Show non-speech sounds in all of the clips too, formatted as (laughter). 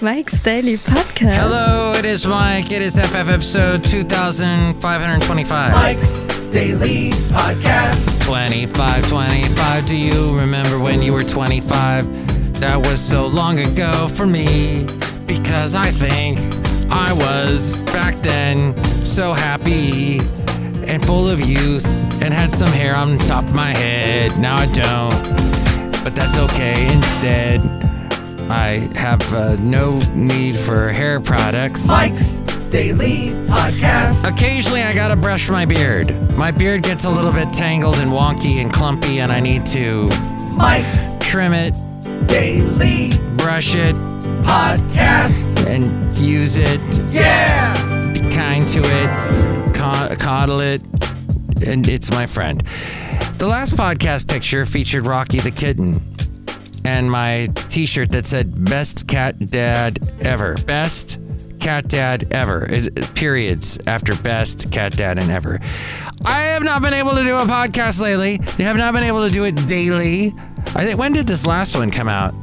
Mike's Daily Podcast. Hello, it is Mike. It is FF episode 2525. Mike's Daily Podcast. 25, 25. Do you remember when you were 25? That was so long ago for me because I think I was back then so happy and full of youth and had some hair on top of my head. Now I don't, but that's okay. Instead, I have uh, no need for hair products. Mike's Daily Podcast. Occasionally, I gotta brush my beard. My beard gets a little bit tangled and wonky and clumpy, and I need to Mike's trim it, Daily brush it, Podcast. and use it. Yeah! Be kind to it, co- coddle it, and it's my friend. The last podcast picture featured Rocky the kitten and my t shirt that said Best Cat Dad Ever. Best Cat Dad Ever. Periods after Best Cat Dad and Ever. I have not been able to do a podcast lately. I have not been able to do it daily. I think when did this last one come out?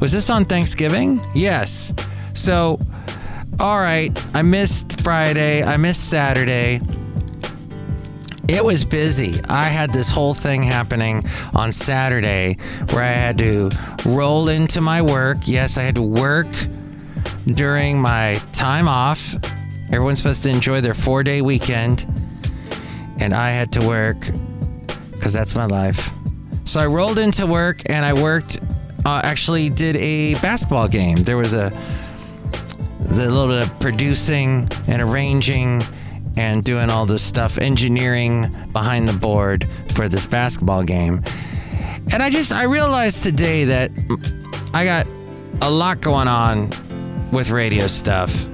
Was this on Thanksgiving? Yes. So, all right. I missed Friday. I missed Saturday. It was busy. I had this whole thing happening on Saturday where I had to roll into my work. Yes, I had to work during my time off. Everyone's supposed to enjoy their four day weekend, and I had to work because that's my life. So I rolled into work and I worked, uh, actually, did a basketball game. There was a, the little bit of producing and arranging and doing all this stuff, engineering behind the board for this basketball game. And I just, I realized today that I got a lot going on with radio stuff.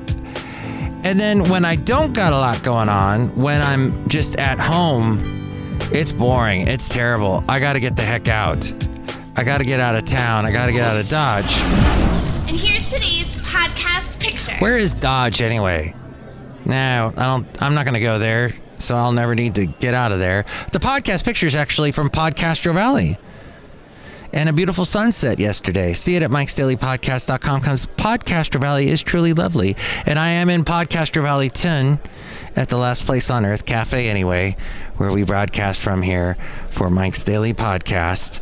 And then when I don't got a lot going on, when I'm just at home, it's boring. It's terrible. I got to get the heck out. I got to get out of town. I got to get out of Dodge. And here's today's podcast picture. Where is Dodge anyway? No, I don't. I'm not going to go there, so I'll never need to get out of there. The podcast picture is actually from Podcastro Valley, and a beautiful sunset yesterday. See it at Mike'sDailyPodcast.com. Comes Podcastro Valley is truly lovely, and I am in Podcastro Valley 10 at the last place on earth, Cafe Anyway, where we broadcast from here for Mike's Daily Podcast.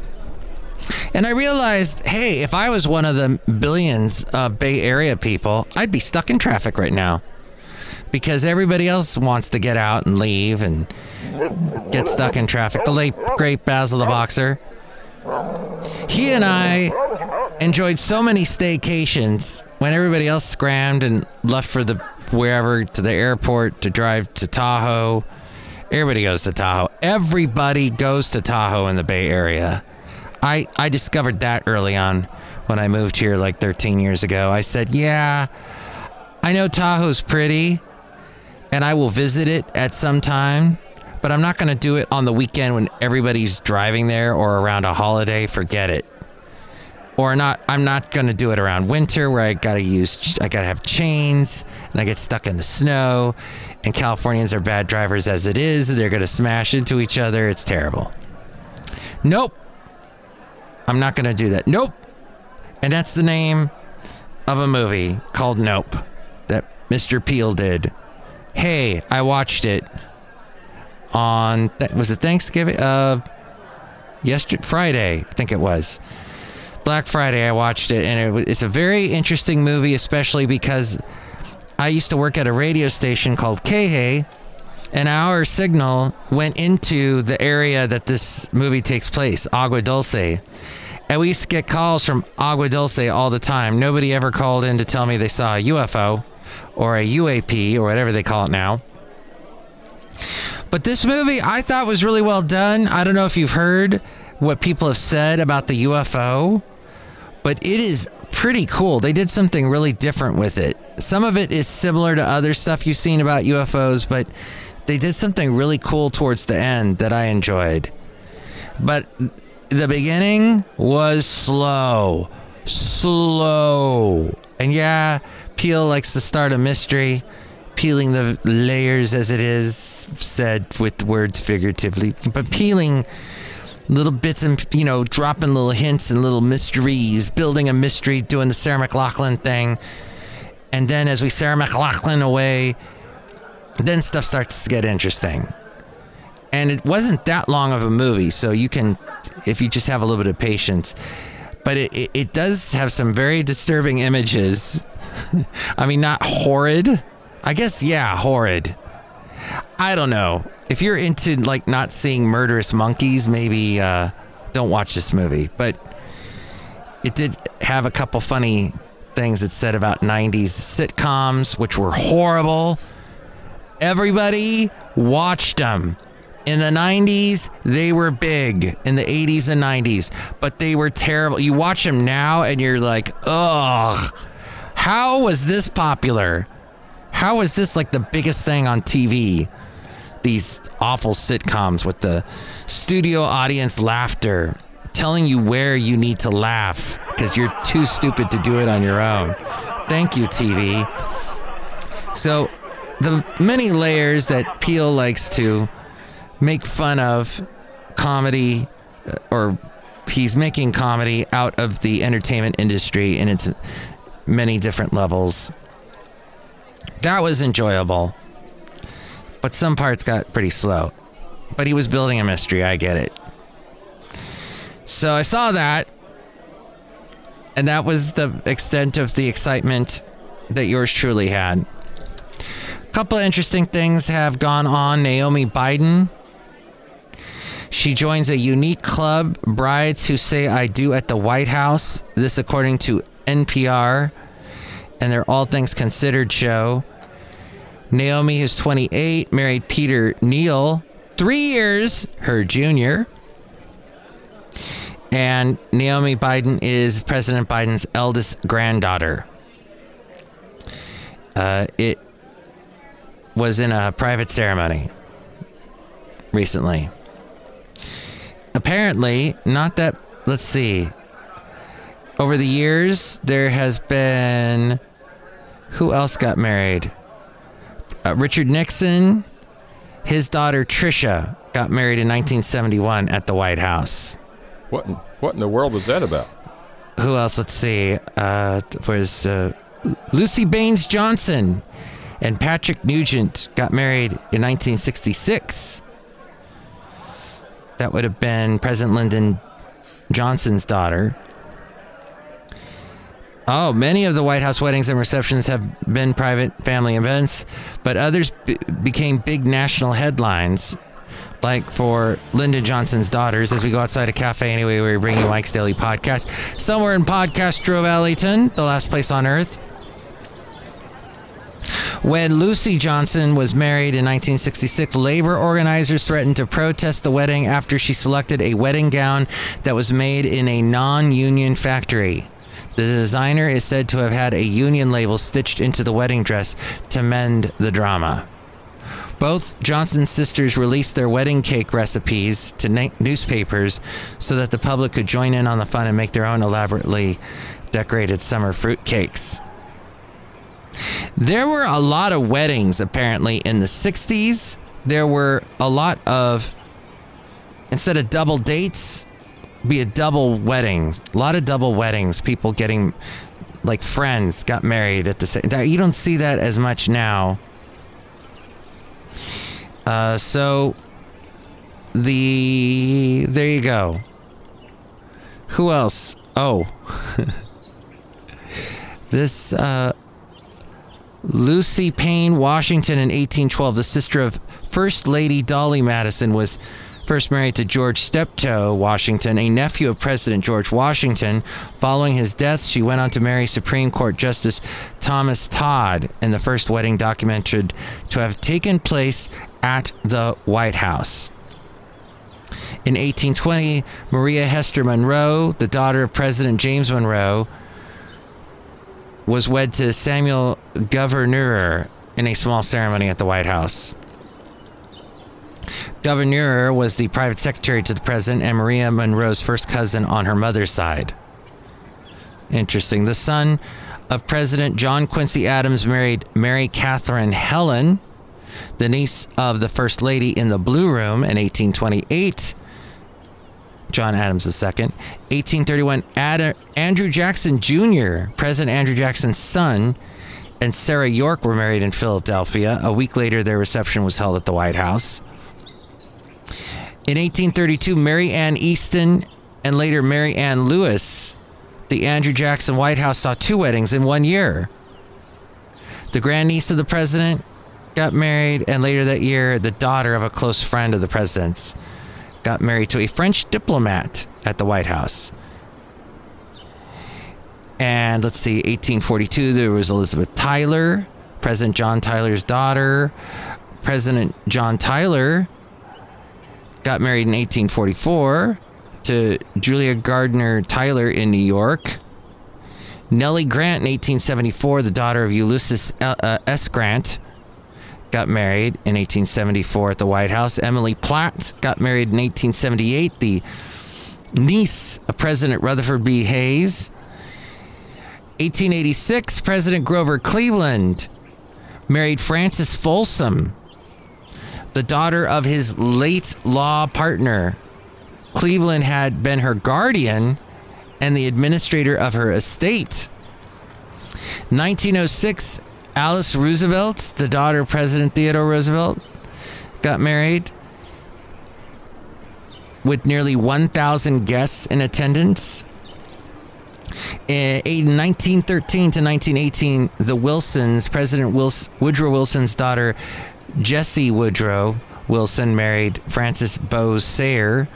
And I realized, hey, if I was one of the billions of Bay Area people, I'd be stuck in traffic right now because everybody else wants to get out and leave and get stuck in traffic. The late, great Basil the Boxer. He and I enjoyed so many staycations when everybody else scrammed and left for the wherever to the airport to drive to Tahoe. Everybody goes to Tahoe. Everybody goes to Tahoe in the Bay Area. I, I discovered that early on when I moved here like 13 years ago. I said, yeah, I know Tahoe's pretty and I will visit it at some time, but I'm not going to do it on the weekend when everybody's driving there or around a holiday. Forget it. Or not, I'm not going to do it around winter where I got to use, I got to have chains and I get stuck in the snow. And Californians are bad drivers as it is. They're going to smash into each other. It's terrible. Nope. I'm not going to do that. Nope. And that's the name of a movie called Nope that Mr. Peele did. Hey, I watched it on th- was it Thanksgiving? Uh, yesterday, Friday, I think it was. Black Friday, I watched it, and it, it's a very interesting movie, especially because I used to work at a radio station called KHAY, and our signal went into the area that this movie takes place, Agua Dulce. And we used to get calls from Agua Dulce all the time. Nobody ever called in to tell me they saw a UFO or a UAP or whatever they call it now. But this movie I thought was really well done. I don't know if you've heard what people have said about the UFO, but it is pretty cool. They did something really different with it. Some of it is similar to other stuff you've seen about UFOs, but they did something really cool towards the end that I enjoyed. But the beginning was slow, slow. And yeah, Peele likes to start a mystery, peeling the layers as it is said with words figuratively. But peeling little bits and you know dropping little hints and little mysteries, building a mystery, doing the Sarah McLachlan thing, and then as we Sarah McLachlan away, then stuff starts to get interesting. And it wasn't that long of a movie, so you can, if you just have a little bit of patience. But it, it, it does have some very disturbing images. (laughs) I mean, not horrid. I guess, yeah, horrid. I don't know. If you're into like not seeing murderous monkeys, maybe uh, don't watch this movie. But it did have a couple funny things it said about 90s sitcoms, which were horrible. Everybody watched them. In the 90s, they were big. In the 80s and 90s, but they were terrible. You watch them now and you're like, ugh, how was this popular? How was this like the biggest thing on TV? These awful sitcoms with the studio audience laughter telling you where you need to laugh because you're too stupid to do it on your own. Thank you, TV. So, the many layers that Peele likes to make fun of comedy, uh, or he's making comedy out of the entertainment industry and its many different levels. That was enjoyable, but some parts got pretty slow. But he was building a mystery, I get it. So I saw that, and that was the extent of the excitement that yours truly had. A couple interesting things have gone on. Naomi Biden. She joins a unique club, Brides Who Say I Do at the White House. This, according to NPR and their All Things Considered show. Naomi is 28, married Peter Neal, three years her junior. And Naomi Biden is President Biden's eldest granddaughter. Uh, it was in a private ceremony recently. Apparently, not that, let's see. Over the years, there has been. Who else got married? Uh, Richard Nixon, his daughter Tricia got married in 1971 at the White House. What in, what in the world was that about? Who else? Let's see. Uh, was uh, Lucy Baines Johnson and Patrick Nugent got married in 1966. That would have been President Lyndon Johnson's daughter. Oh, many of the White House weddings and receptions have been private family events, but others b- became big national headlines. Like for Lyndon Johnson's daughters, as we go outside a cafe anyway, we bring you Mike's Daily Podcast. Somewhere in Podcastro Valleyton, the last place on earth. When Lucy Johnson was married in 1966, labor organizers threatened to protest the wedding after she selected a wedding gown that was made in a non union factory. The designer is said to have had a union label stitched into the wedding dress to mend the drama. Both Johnson sisters released their wedding cake recipes to na- newspapers so that the public could join in on the fun and make their own elaborately decorated summer fruit cakes. There were a lot of weddings apparently in the 60s. There were a lot of, instead of double dates, be a double weddings. A lot of double weddings. People getting, like friends got married at the same You don't see that as much now. Uh, so, the, there you go. Who else? Oh. (laughs) this, uh, Lucy Payne Washington in 1812, the sister of First Lady Dolley Madison, was first married to George Steptoe Washington, a nephew of President George Washington. Following his death, she went on to marry Supreme Court Justice Thomas Todd, and the first wedding documented to have taken place at the White House. In 1820, Maria Hester Monroe, the daughter of President James Monroe, was wed to Samuel Gouverneur in a small ceremony at the White House. Gouverneur was the private secretary to the president and Maria Monroe's first cousin on her mother's side. Interesting. The son of President John Quincy Adams married Mary Catherine Hellen, the niece of the First Lady in the Blue Room in 1828. John Adams II. 1831, Ad- Andrew Jackson Jr., President Andrew Jackson's son, and Sarah Yorke were married in Philadelphia. A week later, their reception was held at the White House. In 1832, Mary Ann Easton and later Mary Ann Lewis, the Andrew Jackson White House saw two weddings in one year. The grandniece of the president got married, and later that year, the daughter of a close friend of the president's got married to a French diplomat at the White House. And let's see, 1842, there was Elizabeth Tyler, President John Tyler's daughter. President John Tyler got married in 1844 to Julia Gardiner Tyler in New York. Nellie Grant in 1874, the daughter of Ulysses uh, S. Grant, got married in 1874 at the White House. Emily Platt got married in 1878, the niece of President Rutherford B. Hayes. 1886, President Grover Cleveland married Frances Folsom, the daughter of his late law partner. Cleveland had been her guardian and the administrator of her estate. 1906, Alice Roosevelt, the daughter of President Theodore Roosevelt, got married with nearly 1,000 guests in attendance. In 1913 to 1918, the Wilsons, President Wils- Woodrow Wilson's daughter, Jessie Woodrow Wilson, married Francis Bowes Sayre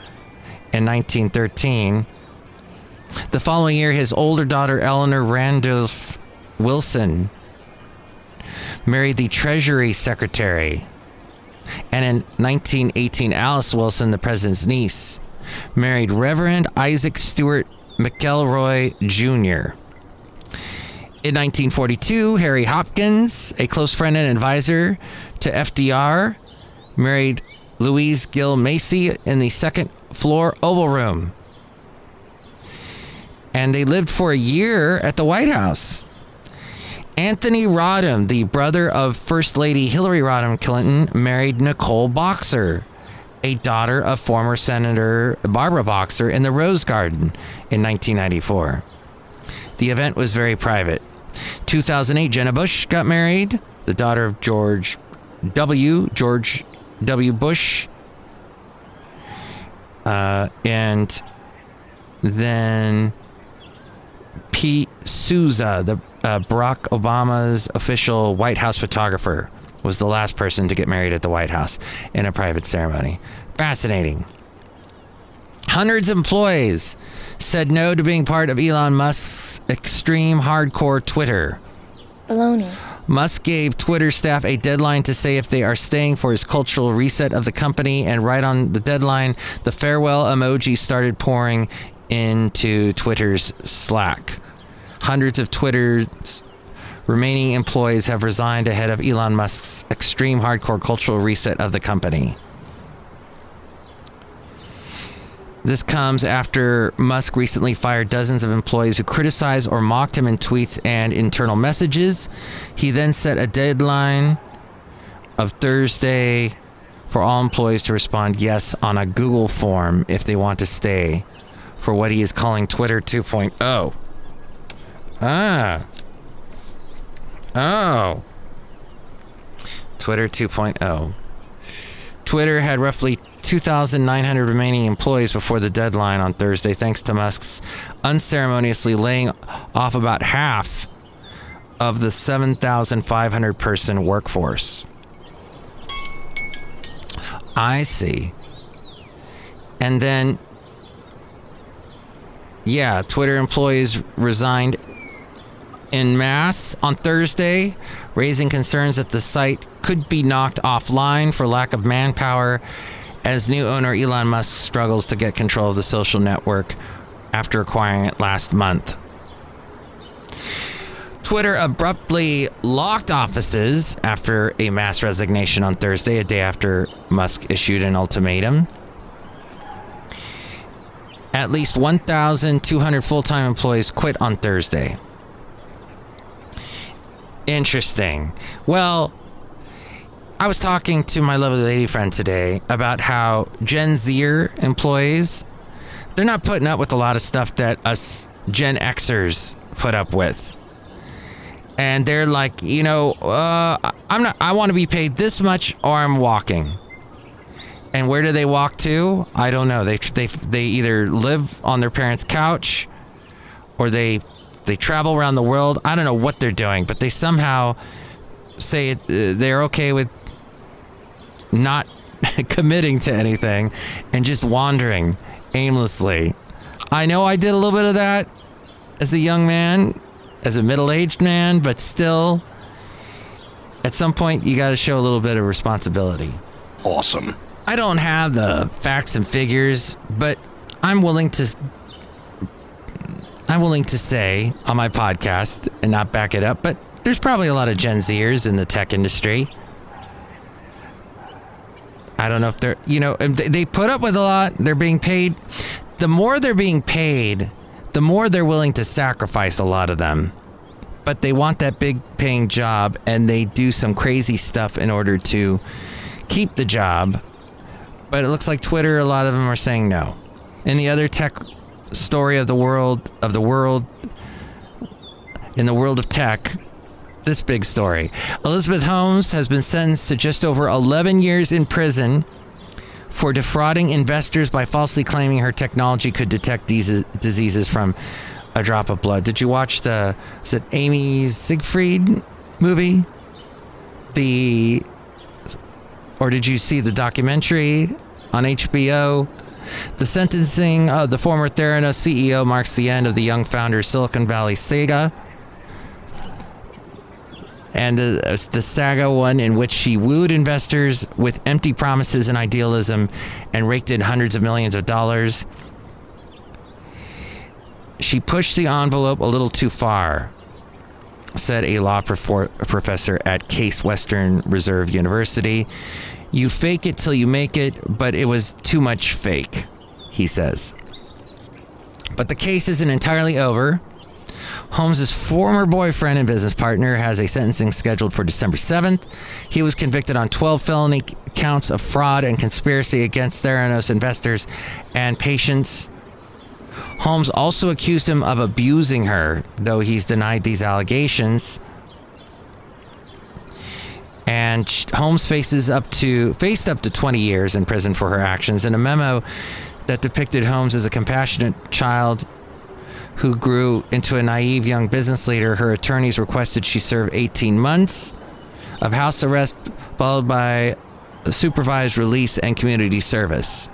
in 1913. The following year, his older daughter, Eleanor Randolph Wilson, married the Treasury Secretary. And in 1918, Alice Wilson, the president's niece, married Reverend Isaac Stewart McElroy Jr. In 1942, Harry Hopkins, a close friend and advisor to FDR, married Louise Gill Macy in the second floor Oval Room. And they lived for a year at the White House. Anthony Rodham, the brother of First Lady Hillary Rodham Clinton, married Nicole Boxer, a daughter of former Senator Barbara Boxer in the Rose Garden in 1994. The event was very private. 2008, Jenna Bush got married, the daughter of George W. George W. Bush. Uh, and then Pete Souza, the uh, Barack Obama's official White House photographer, was the last person to get married at the White House in a private ceremony. Fascinating. Hundreds of employees said no to being part of Elon Musk's extreme hardcore Twitter. Baloney. Musk gave Twitter staff a deadline to say if they are staying for his cultural reset of the company, and right on the deadline, the farewell emoji started pouring into Twitter's Slack. Hundreds of Twitter's remaining employees have resigned ahead of Elon Musk's extreme hardcore cultural reset of the company. This comes after Musk recently fired dozens of employees who criticized or mocked him in tweets and internal messages. He then set a deadline of Thursday for all employees to respond yes on a Google form if they want to stay for what he is calling Twitter 2.0. Ah. Oh. Twitter 2.0. Twitter had roughly 2,900 remaining employees before the deadline on Thursday, thanks to Musk's unceremoniously laying off about half of the 7,500 person workforce. I see. And then, yeah, Twitter employees resigned in mass on Thursday, raising concerns that the site could be knocked offline for lack of manpower as new owner Elon Musk struggles to get control of the social network after acquiring it last month. Twitter abruptly locked offices after a mass resignation on Thursday, a day after Musk issued an ultimatum. At least 1,200 full time employees quit on Thursday. Interesting. Well, I was talking to my lovely lady friend today about how Gen Zer employees, they're not putting up with a lot of stuff that us Gen Xers put up with. And they're like, you know, uh, I'm not. I want to be paid this much, or I'm walking. And where do they walk to? I don't know. They they they either live on their parents' couch, or they they travel around the world. I don't know what they're doing, but they somehow say uh, they're okay with not (laughs) committing to anything and just wandering aimlessly. I know I did a little bit of that as a young man, as a middle aged man, but still, at some point, you got to show a little bit of responsibility. Awesome. I don't have the facts and figures, but I'm willing to. I'm willing to say on my podcast and not back it up, but there's probably a lot of Gen Zers in the tech industry. I don't know if they're, you know, they put up with a lot. They're being paid. The more they're being paid, the more they're willing to sacrifice a lot of them. But they want that big paying job and they do some crazy stuff in order to keep the job. But it looks like Twitter, a lot of them are saying no. In the other tech story of the world, of the world, in the world of tech, this big story. Elizabeth Holmes has been sentenced to just over 11 years in prison for defrauding investors by falsely claiming her technology could detect these diseases from a drop of blood. Did you watch the is it Amy Seyfried movie? The or did you see the documentary on HBO? The sentencing of the former Theranos CEO marks the end of the young founder's Silicon Valley saga and the, the saga one in which she wooed investors with empty promises and idealism and raked in hundreds of millions of dollars. She pushed the envelope a little too far, said a law prof- professor at Case Western Reserve University. You fake it till you make it, but it was too much fake, he says. But the case isn't entirely over. Holmes's former boyfriend and business partner has a sentencing scheduled for December 7th. He was convicted on 12 felony counts of fraud and conspiracy against Theranos investors and patients. Holmes also accused him of abusing her, though he's denied these allegations. And Holmes faces up to faced up to 20 years in prison for her actions. In a memo that depicted Holmes as a compassionate child who grew into a naive young business leader, her attorneys requested she serve 18 months of house arrest, followed by supervised release and community service.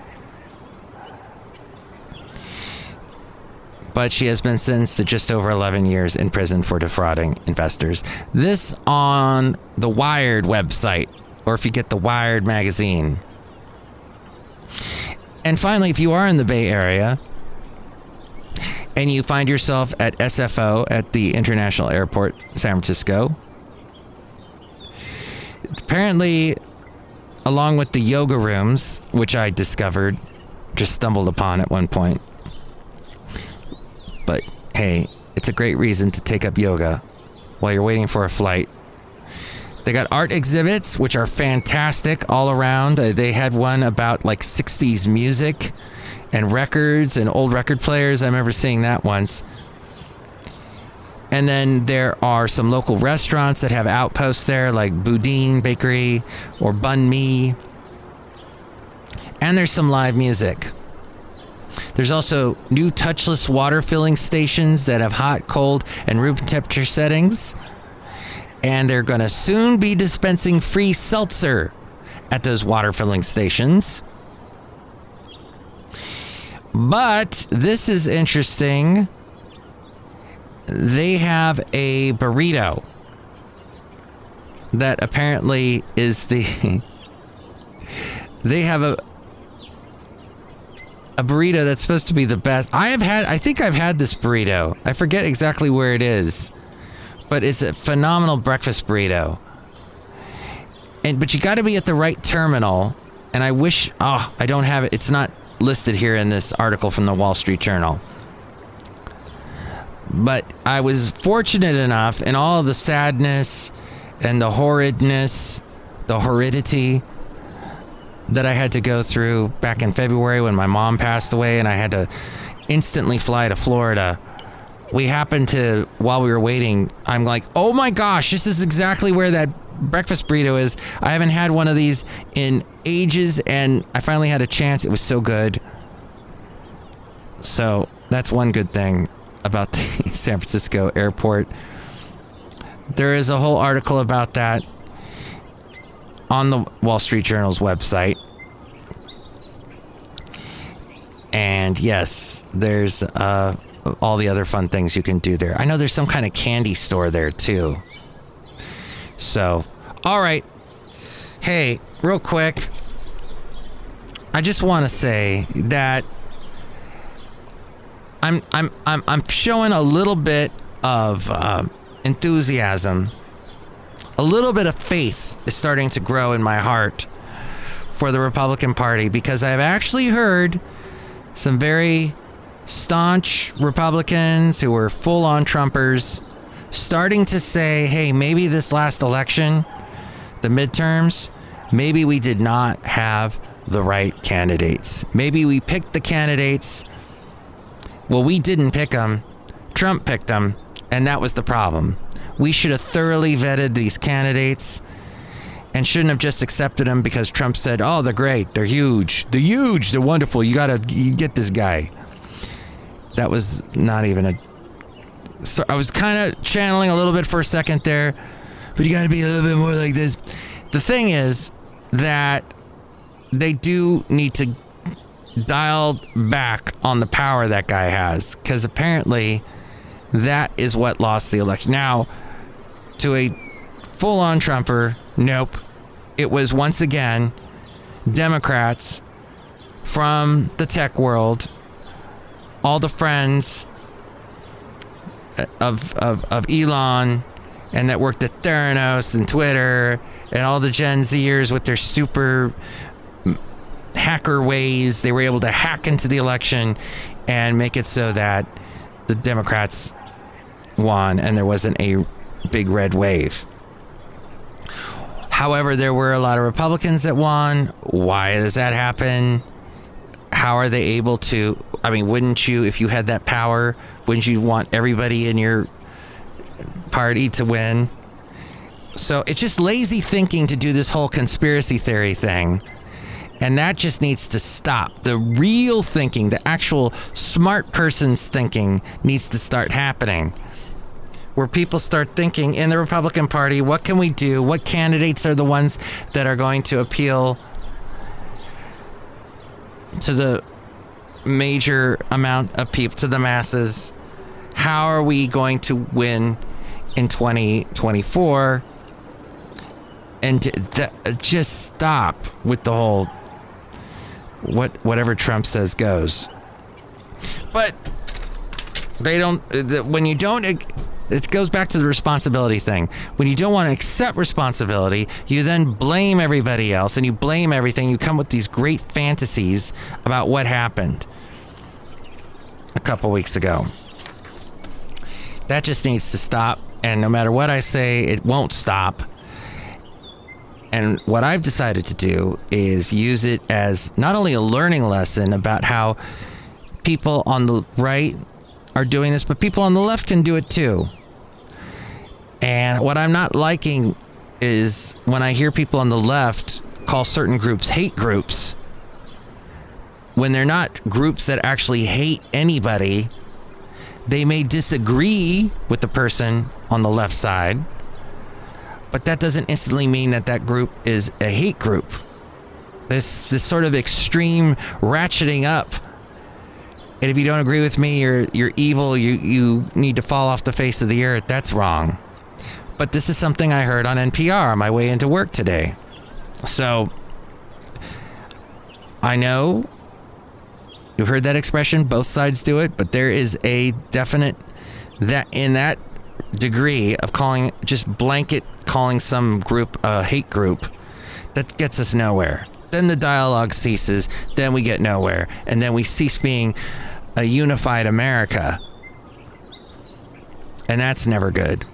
But she has been sentenced to just over 11 years in prison for defrauding investors. This on the Wired website, or if you get the Wired magazine. And finally, if you are in the Bay Area, and you find yourself at SFO at the International Airport, San Francisco. Apparently, along with the yoga rooms, which I discovered, just stumbled upon at one point. But hey, it's a great reason to take up yoga while you're waiting for a flight. They got art exhibits, which are fantastic all around. Uh, they had one about like 60s music and records and old record players. I remember seeing that once. And then there are some local restaurants that have outposts there, like Boudin Bakery or Bun Mee. And there's some live music. There's also new touchless water filling stations that have hot, cold, and room temperature settings. And they're going to soon be dispensing free seltzer at those water filling stations. But this is interesting. They have a burrito that apparently is the. (laughs) they have a a burrito that's supposed to be the best. I have had. I think I've had this burrito. I forget exactly where it is, but it's a phenomenal breakfast burrito. And but you got to be at the right terminal. And I wish. Oh, I don't have it. It's not listed here in this article from the Wall Street Journal. But I was fortunate enough in all the sadness and the horridness, the horridity that I had to go through back in February when my mom passed away and I had to instantly fly to Florida. We happened to, while we were waiting, I'm like, oh my gosh, this is exactly where that breakfast burrito is. I haven't had one of these in ages and I finally had a chance. It was so good. So that's one good thing about the (laughs) San Francisco airport. There is a whole article about that on the Wall Street Journal's website. And yes, there's uh, all the other fun things you can do there. I know there's some kind of candy store there too. So, all right. Hey, real quick, I just want to say that I'm I'm I'm I'm showing a little bit of uh, enthusiasm, a little bit of faith is starting to grow in my heart for the Republican Party because I've actually heard some very staunch Republicans who were full on Trumpers starting to say, hey, maybe this last election, the midterms, maybe we did not have the right candidates. Maybe we picked the candidates. Well, we didn't pick them. Trump picked them, and that was the problem. We should have thoroughly vetted these candidates and shouldn't have just accepted them because Trump said, "Oh, they're great. They're huge. They're huge. They're wonderful. You got to get this guy." That was not even a so I was kind of channeling a little bit for a second there, but you got to be a little bit more like this. The thing is that they do need to dial back on the power that guy has because apparently that is what lost the election. Now, to a full on Trumper, nope. It was once again Democrats from the tech world, all the friends of, of, of Elon and that worked at Theranos and Twitter and all the Gen Zers with their super hacker ways. They were able to hack into the election and make it so that the Democrats won and there wasn't a big red wave. However, there were a lot of Republicans that won. Why does that happen? How are they able to? I mean, wouldn't you, if you had that power, wouldn't you want everybody in your party to win? So it's just lazy thinking to do this whole conspiracy theory thing. And that just needs to stop. The real thinking, the actual smart person's thinking, needs to start happening. Where people start thinking in the Republican Party, what can we do? What candidates are the ones that are going to appeal to the major amount of people, to the masses? How are we going to win in 2024? And th- just stop with the whole what whatever Trump says goes. But they don't. When you don't, it goes back to the responsibility thing. When you don't want to accept responsibility, you then blame everybody else and you blame everything. You come with these great fantasies about what happened a couple weeks ago. That just needs to stop. And no matter what I say, it won't stop. And what I've decided to do is use it as not only a learning lesson about how people on the right are doing this, but people on the left can do it too. And what I'm not liking is when I hear people on the left call certain groups hate groups when they're not groups that actually hate anybody. They may disagree with the person on the left side but that doesn't instantly mean that that group is a hate group. This this sort of extreme ratcheting up. And if you don't agree with me, you're you're evil. You you need to fall off the face of the earth. That's wrong. But this is something I heard on NPR on my way into work today. So I know you've heard that expression. Both sides do it, but there is a definite that in that degree of calling just blanket calling some group a hate group that gets us nowhere then the dialogue ceases then we get nowhere and then we cease being a unified america and that's never good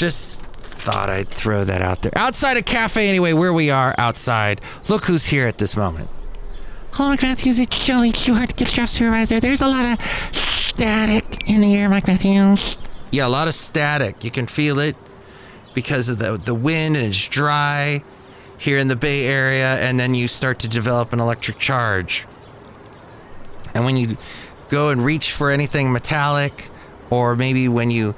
just thought I'd throw that out there. Outside a cafe, anyway, where we are outside. Look who's here at this moment. Hello, Mike Matthews. It's Chely Shoehart, gift shop supervisor. There's a lot of static in the air, Mike Matthews. Yeah, a lot of static. You can feel it because of the the wind and it's dry here in the Bay Area, and then you start to develop an electric charge. And when you go and reach for anything metallic, or maybe when you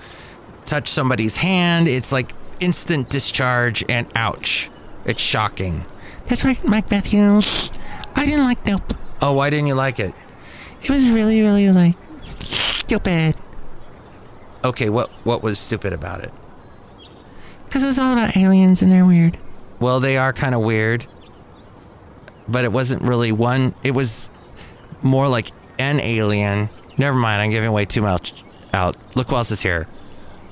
touch somebody's hand, it's like instant discharge and ouch. It's shocking. That's right, Mike Matthews. I didn't like Nope. Oh, why didn't you like it? It was really, really like stupid. Okay, what what was stupid about it? Because it was all about aliens and they're weird. Well, they are kind of weird, but it wasn't really one. It was more like an alien. Never mind, I'm giving away too much out. Look who else is here.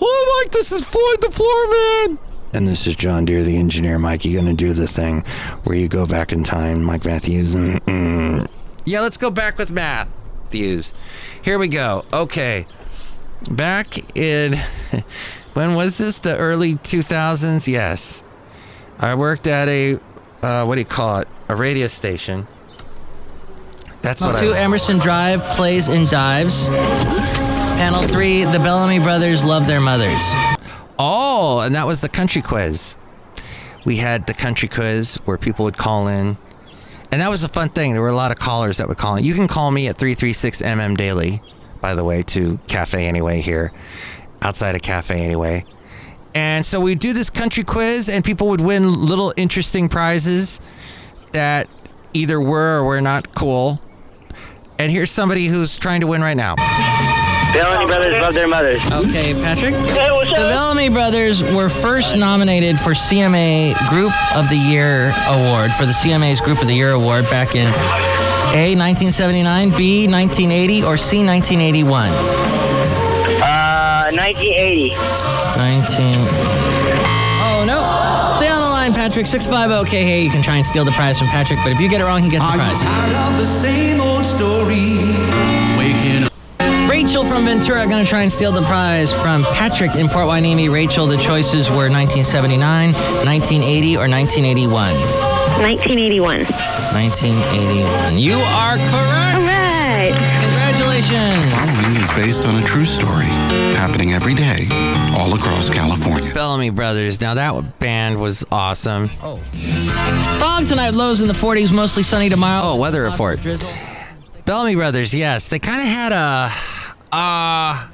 Oh, Mike, this is Floyd the Floor Man. And this is John Deer, the engineer. Mike, you gonna do the thing where you go back in time, Mike Matthews? Mm-mm. Yeah, let's go back with Matthews. Here we go. Okay, back in (laughs) when was this? The early 2000s? Yes. I worked at a uh, what do you call it? A radio station. That's what Two I. Emerson Drive plays and dives. Panel three, the Bellamy brothers love their mothers. Oh, and that was the country quiz. We had the country quiz where people would call in. And that was a fun thing. There were a lot of callers that would call in. You can call me at 336 MM Daily, by the way, to Cafe Anyway here, outside of Cafe Anyway. And so we'd do this country quiz, and people would win little interesting prizes that either were or were not cool. And here's somebody who's trying to win right now. Bellamy brothers love their mothers. Okay, Patrick. Hey, what's The Bellamy brothers were first nominated for CMA Group of the Year award for the CMA's Group of the Year award back in A 1979, B 1980, or C 1981. Uh, 1980. 19. Oh no! Stay on the line, Patrick. 650. Okay, hey, you can try and steal the prize from Patrick, but if you get it wrong, he gets the prize. Rachel from Ventura going to try and steal the prize from Patrick in Port Hueneme. Rachel, the choices were 1979, 1980, or 1981. 1981. 1981. You are correct. All right. Congratulations. Following is based on a true story happening every day all across California. Bellamy Brothers. Now that band was awesome. Oh. Fog tonight, lows in the 40s, mostly sunny tomorrow. Oh, weather report. Drizzle. Bellamy Brothers, yes. They kind of had a, uh,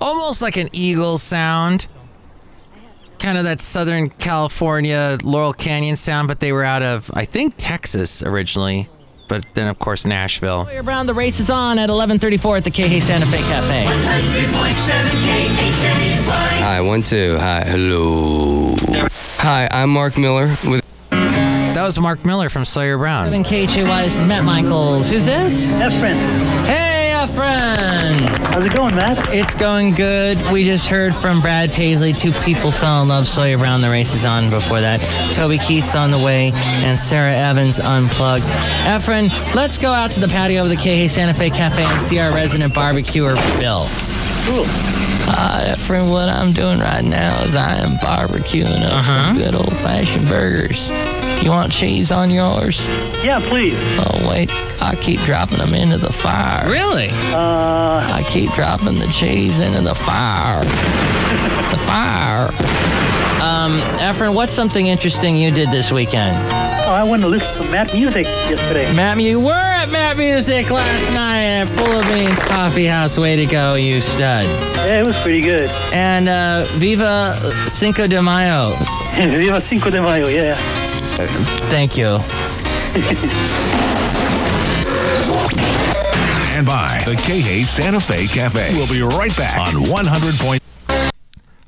almost like an eagle sound. Kind of that Southern California, Laurel Canyon sound, but they were out of, I think, Texas originally. But then, of course, Nashville. Sawyer Brown, the race is on at 11:34 at the KH Santa Fe Cafe. Hi, one, two. Hi, hello. Hi, I'm Mark Miller with. That was Mark Miller from Sawyer Brown. 7 KHAY is Matt Michaels. Who's this? Efren. Hey, Efren. How's it going, Matt? It's going good. We just heard from Brad Paisley. Two people fell in love. Sawyer Brown, the race is on before that. Toby Keith's on the way, and Sara Evans unplugged. Efren, let's go out to the patio of the KH Santa Fe Cafe and see our resident barbecuer, Bill. Cool. Uh, Efren, what I'm doing right now is I am barbecuing up some good old fashioned burgers. You want cheese on yours? Yeah, please. Oh, wait. I keep dropping them into the fire. Really? Uh, I keep dropping the cheese into the fire. the fire. Um, Efren, what's something interesting you did this weekend? oh, I went to listen to Matt music yesterday. Matt, you were at Matt Music last night at Full of Beans Coffee House. Way to go, you stud. Yeah, it was pretty good. And uh, Viva Cinco de Mayo. (laughs) Viva Cinco de Mayo, yeah. Thank you. Stand by. The KH Santa Fe Cafe. We'll be right back on 100. Point-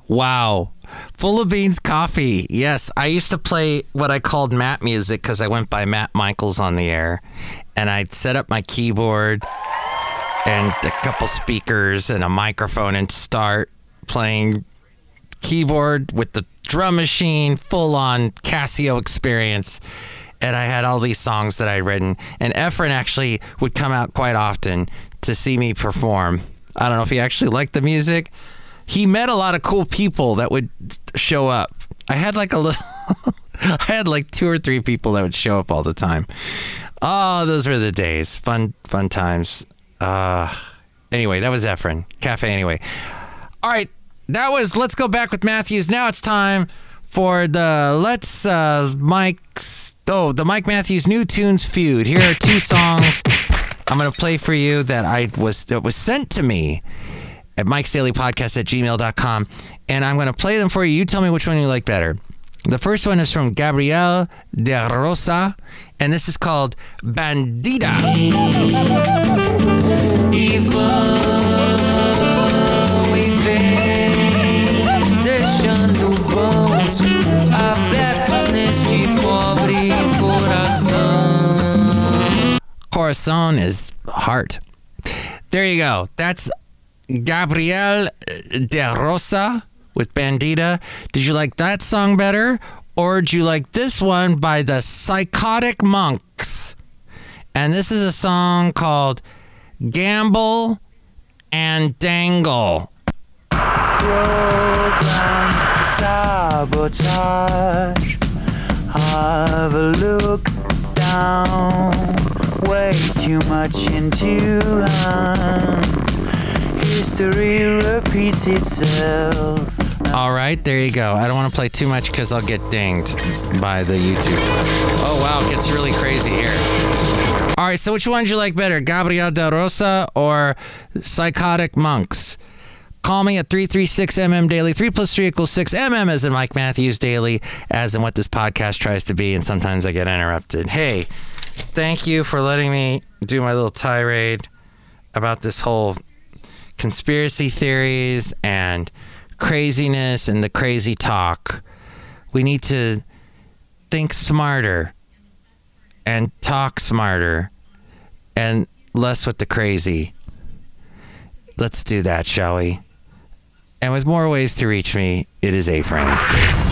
Wow. Full of Beans Coffee. Yes, I used to play what I called Matt music because I went by Matt Michaels on the air. And I'd set up my keyboard and a couple speakers and a microphone and start playing keyboard with the drum machine, full on Casio experience. And I had all these songs that I'd written. And Efren actually would come out quite often to see me perform. I don't know if he actually liked the music, he met a lot of cool people that would show up. I had like a little, (laughs) I had like two or three people that would show up all the time. Oh, those were the days. Fun, fun times. Uh, anyway, that was Efren. Cafe, anyway. All right, that was Let's Go Back with Matthews. Now it's time for the Let's uh, Mike's, oh, the Mike Matthews New Tunes Feud. Here are two songs I'm going to play for you that I was, that was sent to me at Mike's Daily Podcast at gmail.com. And I'm going to play them for you. You tell me which one you like better. The first one is from Gabriel de Rosa, and this is called Bandida. Corazon is heart. There you go. That's Gabriel uh, de Rosa with Bandita. Did you like that song better? Or did you like this one by the Psychotic Monks? And this is a song called Gamble and Dangle. Program sabotage. Have a look down. Way too much into. History repeats itself. All right, there you go. I don't want to play too much because I'll get dinged by the YouTube. Oh, wow, it gets really crazy here. All right, so which one did you like better, Gabriel de Rosa or Psychotic Monks? Call me at 336MM Daily. 3 plus 3 equals 6. MM as in Mike Matthews Daily, as in what this podcast tries to be, and sometimes I get interrupted. Hey, thank you for letting me do my little tirade about this whole conspiracy theories and craziness and the crazy talk. We need to think smarter and talk smarter and less with the crazy. Let's do that, shall we? And with more ways to reach me, it is A Frame.